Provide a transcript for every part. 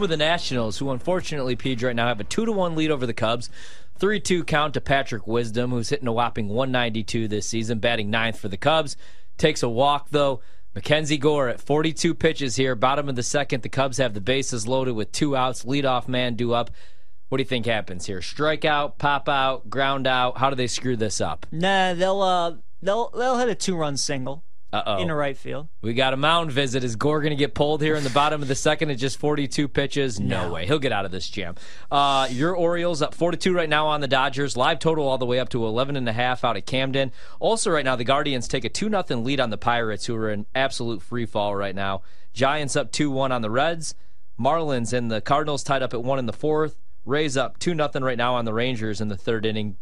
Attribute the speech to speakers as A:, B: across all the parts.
A: with the Nationals, who unfortunately, Pete, right now have a 2 to 1 lead over the Cubs. 3 2 count to Patrick Wisdom, who's hitting a whopping 192 this season, batting ninth for the Cubs. Takes a walk, though. Mackenzie Gore at 42 pitches here, bottom of the second. The Cubs have the bases loaded with two outs. Leadoff man due up. What do you think happens here? Strikeout, pop out, ground out. How do they screw this up?
B: Nah, they'll uh they'll they'll hit a two run single
A: Uh
B: in the right field.
A: We got a mound visit. Is Gore going to get pulled here in the bottom of the second at just 42 pitches? No,
B: No.
A: way. He'll get out of this jam. Uh, your Orioles up 42 right now on the Dodgers. Live total all the way up to 11 and a half out at Camden. Also, right now the Guardians take a 2 0 lead on the Pirates, who are in absolute free fall right now. Giants up 2 1 on the Reds. Marlins and the Cardinals tied up at 1 in the fourth. Rays up 2 0 right now on the Rangers in the third inning.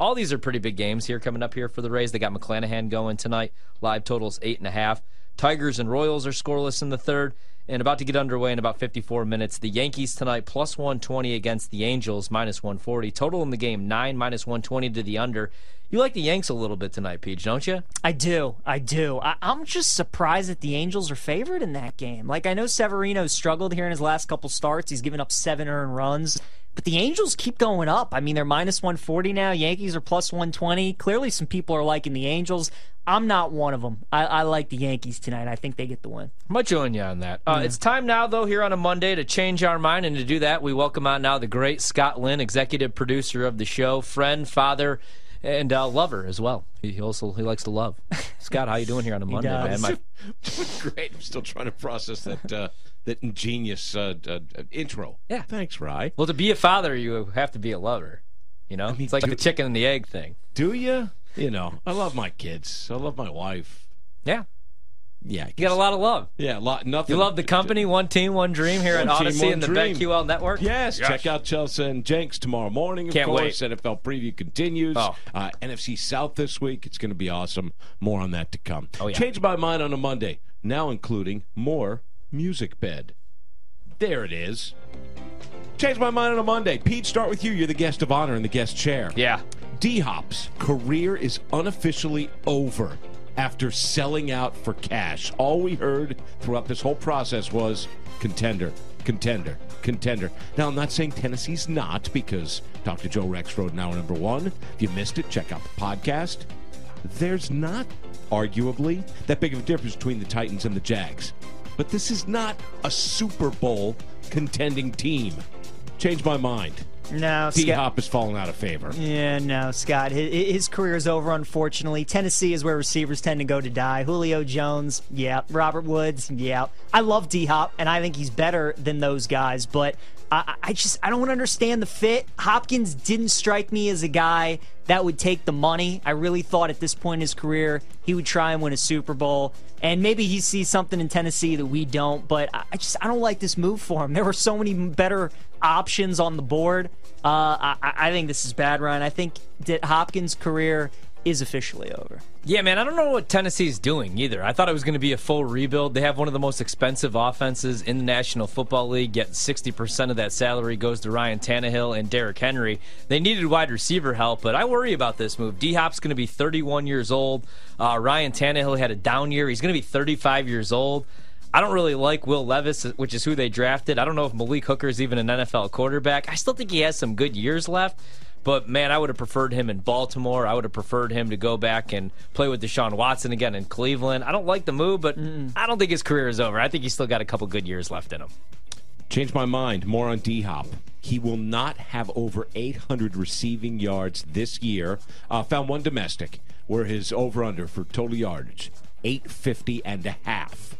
A: All these are pretty big games here coming up here for the Rays. They got McClanahan going tonight. Live totals eight and a half. Tigers and Royals are scoreless in the third and about to get underway in about 54 minutes. The Yankees tonight plus 120 against the Angels minus 140. Total in the game nine minus 120 to the under. You like the Yanks a little bit tonight, Peach, don't you?
B: I do, I do. I, I'm just surprised that the Angels are favored in that game. Like I know Severino struggled here in his last couple starts. He's given up seven earned runs. But the Angels keep going up. I mean, they're minus 140 now. Yankees are plus 120. Clearly, some people are liking the Angels. I'm not one of them. I, I like the Yankees tonight. I think they get the win.
A: I'm not joining you on that. Uh, It's time now, though, here on a Monday to change our mind. And to do that, we welcome on now the great Scott Lynn, executive producer of the show, friend, father, and uh, lover as well. He he also he likes to love. Scott, how you doing here on a Monday, man?
B: does.
A: My,
C: Great. I'm still trying to process that uh, that ingenious uh, uh, uh, intro.
A: Yeah.
C: Thanks, Rye.
A: well, to be a father, you have to be a lover. You know,
C: mean,
A: it's like
C: do-
A: the chicken and the egg thing.
C: Do you? You know, I love my kids. I love my wife.
A: Yeah,
C: Yeah.
A: you got a lot of love.
C: Yeah, a lot. Nothing.
A: You love the company, one team, one dream here at
C: One team,
A: Audacy
C: one
A: and the
C: dream.
A: BetQL network.
C: Yes, check out Chelsea and Jenks tomorrow morning. Of
A: Can't
C: course, NFL preview continues.
A: Oh.
C: Uh, NFC South this week. It's going to be awesome. More on that to come.
A: Oh, yeah.
C: Change my mind on a Monday. Now including more music bed. There it is. Change my mind on a Monday. Pete, start with you. You're the guest of honor in the guest chair.
A: Yeah.
C: D Hop's career is unofficially over after selling out for cash. All we heard throughout this whole process was contender, contender, contender. Now, I'm not saying Tennessee's not because Dr. Joe Rexrode an hour number one. If you missed it, check out the podcast. There's not, arguably, that big of a difference between the Titans and the Jags. But this is not a Super Bowl contending team. Change my mind.
B: No,
C: D. Hop has fallen out of favor.
B: Yeah, no, Scott. His, his career is over, unfortunately. Tennessee is where receivers tend to go to die. Julio Jones, yeah. Robert Woods, yeah. I love D Hop, and I think he's better than those guys, but I, I just I don't understand the fit. Hopkins didn't strike me as a guy that would take the money. I really thought at this point in his career he would try and win a Super Bowl. And maybe he sees something in Tennessee that we don't, but I just I don't like this move for him. There were so many better options on the board. Uh, I, I think this is bad, Ryan. I think that Hopkins' career is officially over.
A: Yeah, man, I don't know what Tennessee's doing either. I thought it was going to be a full rebuild. They have one of the most expensive offenses in the National Football League, yet 60% of that salary goes to Ryan Tannehill and Derrick Henry. They needed wide receiver help, but I worry about this move. D Hop's going to be 31 years old. Uh, Ryan Tannehill had a down year. He's going to be 35 years old. I don't really like Will Levis, which is who they drafted. I don't know if Malik Hooker is even an NFL quarterback. I still think he has some good years left. But man, I would have preferred him in Baltimore. I would have preferred him to go back and play with Deshaun Watson again in Cleveland. I don't like the move, but I don't think his career is over. I think he's still got a couple good years left in him.
C: Change my mind. More on D Hop. He will not have over 800 receiving yards this year. Uh, found one domestic where his over under for total yardage 850 and a half.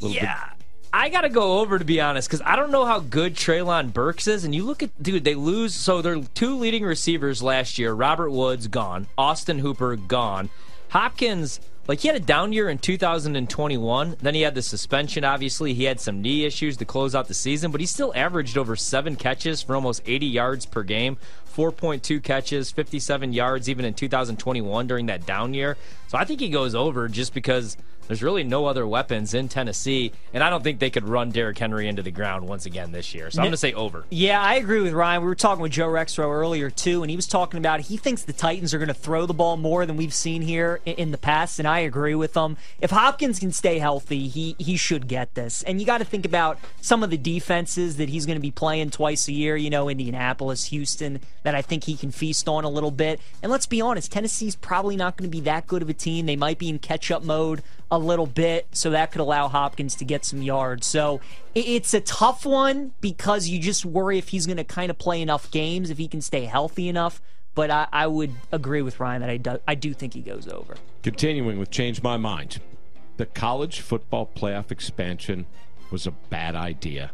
C: Little bit-
A: Yeah. I got to go over to be honest because I don't know how good Treylon Burks is. And you look at, dude, they lose. So their two leading receivers last year Robert Woods gone, Austin Hooper gone. Hopkins, like he had a down year in 2021. Then he had the suspension, obviously. He had some knee issues to close out the season, but he still averaged over seven catches for almost 80 yards per game, 4.2 catches, 57 yards, even in 2021 during that down year. So I think he goes over just because there's really no other weapons in Tennessee, and I don't think they could run Derrick Henry into the ground once again this year. So I'm going to say over.
B: Yeah, I agree with Ryan. We were talking with Joe Rexrode earlier too, and he was talking about he thinks the Titans are going to throw the ball more than we've seen here in the past, and I agree with him. If Hopkins can stay healthy, he he should get this. And you got to think about some of the defenses that he's going to be playing twice a year. You know, Indianapolis, Houston, that I think he can feast on a little bit. And let's be honest, Tennessee's probably not going to be that good of a team. They might be in catch up mode a little bit, so that could allow Hopkins to get some yards. So it's a tough one because you just worry if he's going to kind of play enough games, if he can stay healthy enough. But I, I would agree with Ryan that I do, I do think he goes over.
C: Continuing with Change My Mind. The college football playoff expansion was a bad idea.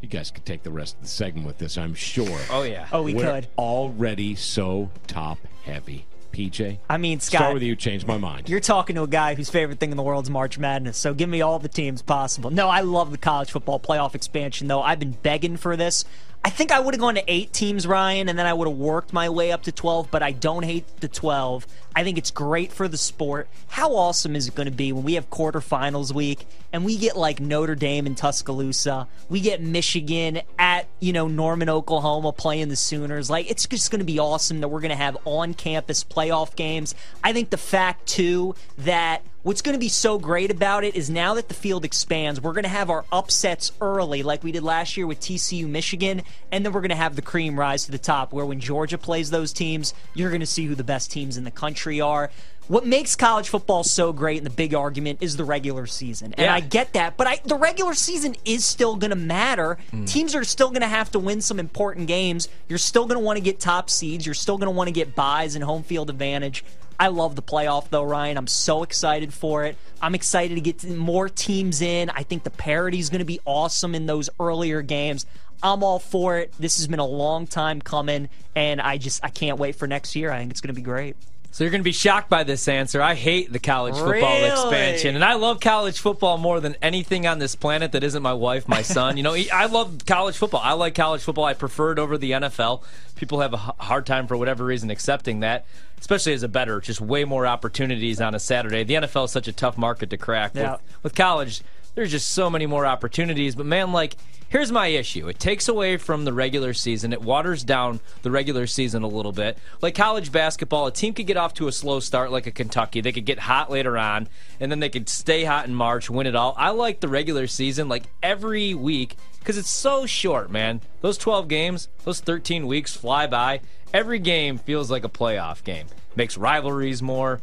C: You guys could take the rest of the segment with this, I'm sure.
A: Oh, yeah.
B: Oh, we
C: We're
B: could.
C: already so top heavy. PJ?
B: I mean, Scott.
C: Start with you, change my mind.
B: You're talking to a guy whose favorite thing in the world is March Madness, so give me all the teams possible. No, I love the college football playoff expansion, though. I've been begging for this. I think I would have gone to eight teams, Ryan, and then I would have worked my way up to 12, but I don't hate the 12. I think it's great for the sport. How awesome is it going to be when we have quarterfinals week and we get like Notre Dame and Tuscaloosa? We get Michigan at, you know, Norman, Oklahoma playing the Sooners. Like, it's just going to be awesome that we're going to have on campus playoff games. I think the fact, too, that What's going to be so great about it is now that the field expands, we're going to have our upsets early, like we did last year with TCU Michigan, and then we're going to have the cream rise to the top, where when Georgia plays those teams, you're going to see who the best teams in the country are. What makes college football so great and the big argument is the regular season. And
A: Yeah.
B: I get that, but I, the regular season is still going to matter. Hmm. Teams are still going to have to win some important games. You're still going to want to get top seeds. You're still going to want to get buys and home field advantage. I love the playoff, though, Ryan. I'm so excited for it. I'm excited to get more teams in. I think the parity is going to be awesome in those earlier games. I'm all for it. This has been a long time coming, and I just I can't wait for next year. I think it's going to be great.
A: So you're going to be shocked by this answer. I hate the college football
B: Really?
A: expansion, and I love college football more than anything on this planet that isn't my wife, my son. You know, I love college football. I like college football. I prefer it over the NFL. People have a hard time for whatever reason accepting that, especially as a better, just way more opportunities on a Saturday. The NFL is such a tough market to crack.
B: Yeah.
A: With, with college, there's just so many more opportunities. But man, like, here's my issue. It takes away from the regular season. It waters down the regular season a little bit. Like college basketball, a team could get off to a slow start like a Kentucky. They could get hot later on, and then they could stay hot in March, win it all. I like the regular season like every week because it's so short, man. Those 12 games, those 13 weeks fly by. Every game feels like a playoff game. Makes rivalries more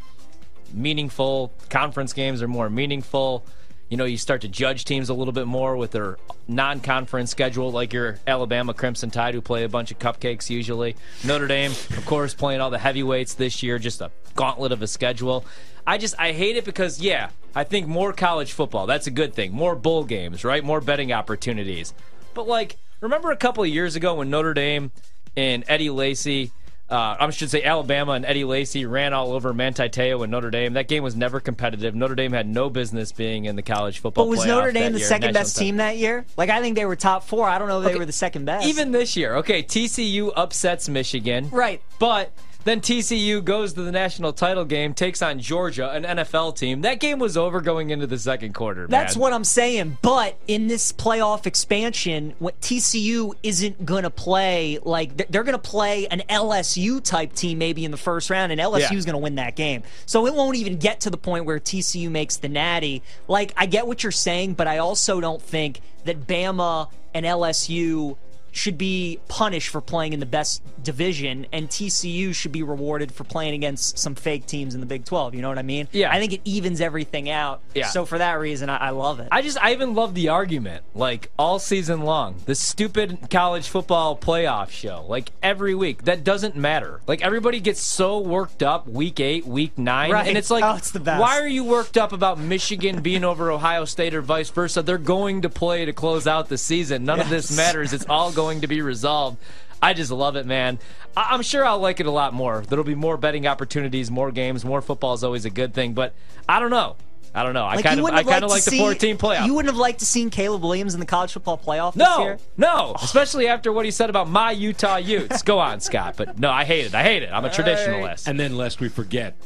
A: meaningful. Conference games are more meaningful. You know, you start to judge teams a little bit more with their non-conference schedule, like your Alabama Crimson Tide, who play a bunch of cupcakes usually. Notre Dame, of course, playing all the heavyweights this year, just a gauntlet of a schedule. I just I hate it because yeah, I think more college football. That's a good thing. More bowl games, right? More betting opportunities. But like, remember a couple of years ago when Notre Dame and Eddie Lacy uh, I should say Alabama and Eddie Lacy ran all over Manti Te'o and Notre Dame. That game was never competitive. Notre Dame had no business being in the college football.
B: But was Notre Dame the
A: year,
B: second best team that year? Like I think they were top four. I don't know if they were the second best.
A: Even this year, okay, TCU upsets Michigan,
B: Right.
A: But then TCU goes to the national title game, takes on Georgia, an NFL team. That game was over going into the second quarter.
B: That's
A: man.
B: what I'm saying. But in this playoff expansion, what TCU isn't going to play like they're- they're going to play an LSU type team maybe in the first round, and LSU is
A: Yeah.
B: going to win that game. So it won't even get to the point where TCU makes the natty. Like I get what you're saying, but I also don't think that Bama and LSU should be punished for playing in the best division, and TCU should be rewarded for playing against some fake teams in the Big 12. You know what I mean?
A: Yeah.
B: I think it evens everything out.
A: Yeah.
B: So for that reason, I, I love it.
A: I just I even love the argument like all season long. The stupid college football playoff show like every week that doesn't matter. Like everybody gets so worked up week 8, week 9
B: Right.
A: and it's like
B: Oh, it's the best.
A: why are you worked up about Michigan being over Ohio State or vice versa? They're going to play to close out the season. None of this matters. It's all going to be resolved. I just love it, man. I- I'm sure I'll like it a lot more. There'll be more betting opportunities, more games, more football is always a good thing. But I don't know. I don't know. I
B: Like,
A: kind
B: you
A: of
B: wouldn't
A: I
B: have
A: kind
B: liked
A: of like the
B: see-
A: 14 playoff.
B: You wouldn't have liked to seen Caleb Williams in the college football playoff this
A: no,
B: year.
A: no, especially after what he said about my Utah Utes. Go on, Scott. But no, I hate it. I hate it. I'm a traditionalist.
C: And then, lest we forget,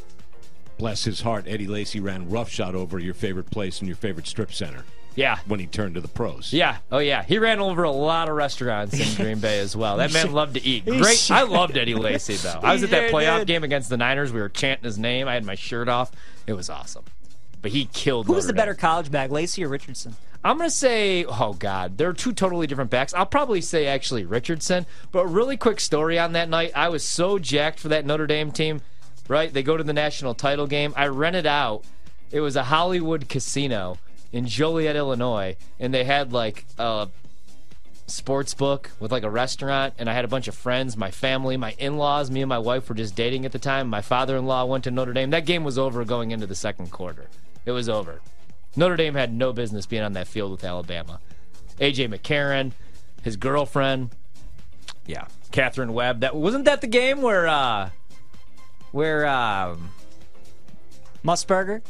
C: bless his heart, Eddie Lacy ran roughshod over your favorite place and your favorite strip center
A: yeah.
C: when he turned to the pros.
A: Yeah. Oh, yeah. He ran over a lot of restaurants in Green Bay as well. That man loved to eat. Great. I loved Eddie Lacy, though. I was at that playoff game against the Niners. We were chanting his name. I had my shirt off. It was awesome. But he killed
B: Who was
A: Notre
B: the better
A: Dame.
B: college back, Lacy or Richardson?
A: I'm going to say, oh, God, they're two totally different backs. I'll probably say actually Richardson. But really quick story on that night. I was so jacked for that Notre Dame team, right? They go to the national title game. I rented out, it was a Hollywood casino in Joliet, Illinois, and they had like a sports book with like a restaurant and I had a bunch of friends, my family, my in-laws, me and my wife were just dating at the time. My father-in-law went to Notre Dame. That game was over going into the second quarter. It was over. Notre Dame had no business being on that field with Alabama. AJ McCarron, his girlfriend, yeah, Katherine Webb. That wasn't that the game where uh where um
B: Musburger?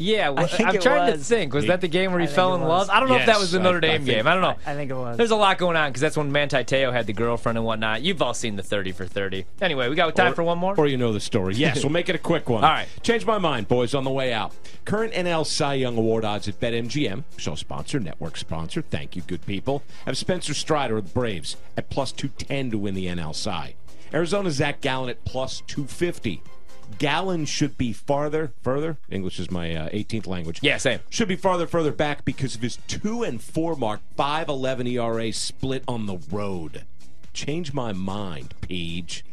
A: Yeah,
B: I think
A: I'm
B: it
A: trying to think. Was that the game where he
B: I
A: fell in
B: was.
A: love? I don't know if that was the Notre
C: I
A: Dame
C: think-
A: game. I don't know.
B: I think it was.
A: There's a lot going on because that's when Manti Te'o had the girlfriend and whatnot. You've all seen the 30 for 30. Anyway, we got time for one more.
C: Or you know the story. Yes, we'll make it a quick one.
A: All right.
C: Change my mind, boys, on the way out. Current NL Cy Young Award odds at BetMGM, show sponsor, network sponsor. Thank you, good people. Have Spencer Strider of the Braves at plus 210 to win the NL Cy. Arizona's Zach Gallen at plus 250. Gallen should be farther, further. English is my uh, 18th language.
A: Yeah, same.
C: Should be farther, further back because of his 2 and 4 mark, 511 ERA split on the road. Change my mind, Peach.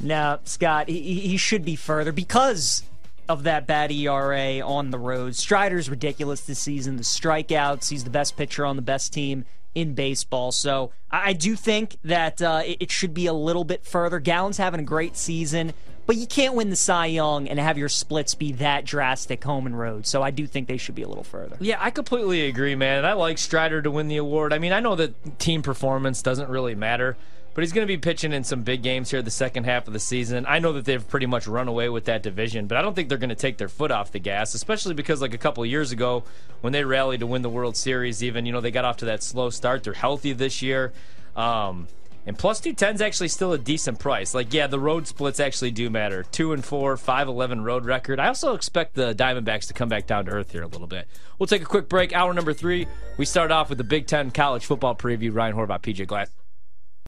B: No, Scott, he, he he should be further because of that bad ERA on the road. Strider's ridiculous this season. The strikeouts, he's the best pitcher on the best team in baseball. So I, I do think that uh, it, it should be a little bit further. Gallen's having a great season, but you can't win the Cy Young and have your splits be that drastic home and road. So I do think they should be a little further.
A: Yeah, I completely agree, man. I like Strider to win the award. I mean, I know that team performance doesn't really matter, but he's going to be pitching in some big games here the second half of the season. I know that they've pretty much run away with that division, but I don't think they're going to take their foot off the gas, especially because like a couple years ago when they rallied to win the World Series, even you know they got off to that slow start. They're healthy this year. Um, and plus 210 is actually still a decent price. Like, yeah, the road splits actually do matter. 2 and 4, 511 road record. I also expect the Diamondbacks to come back down to earth here a little bit. We'll take a quick break. Hour number three. We start off with the Big Ten college football preview. Ryan Horvath, PJ Glass.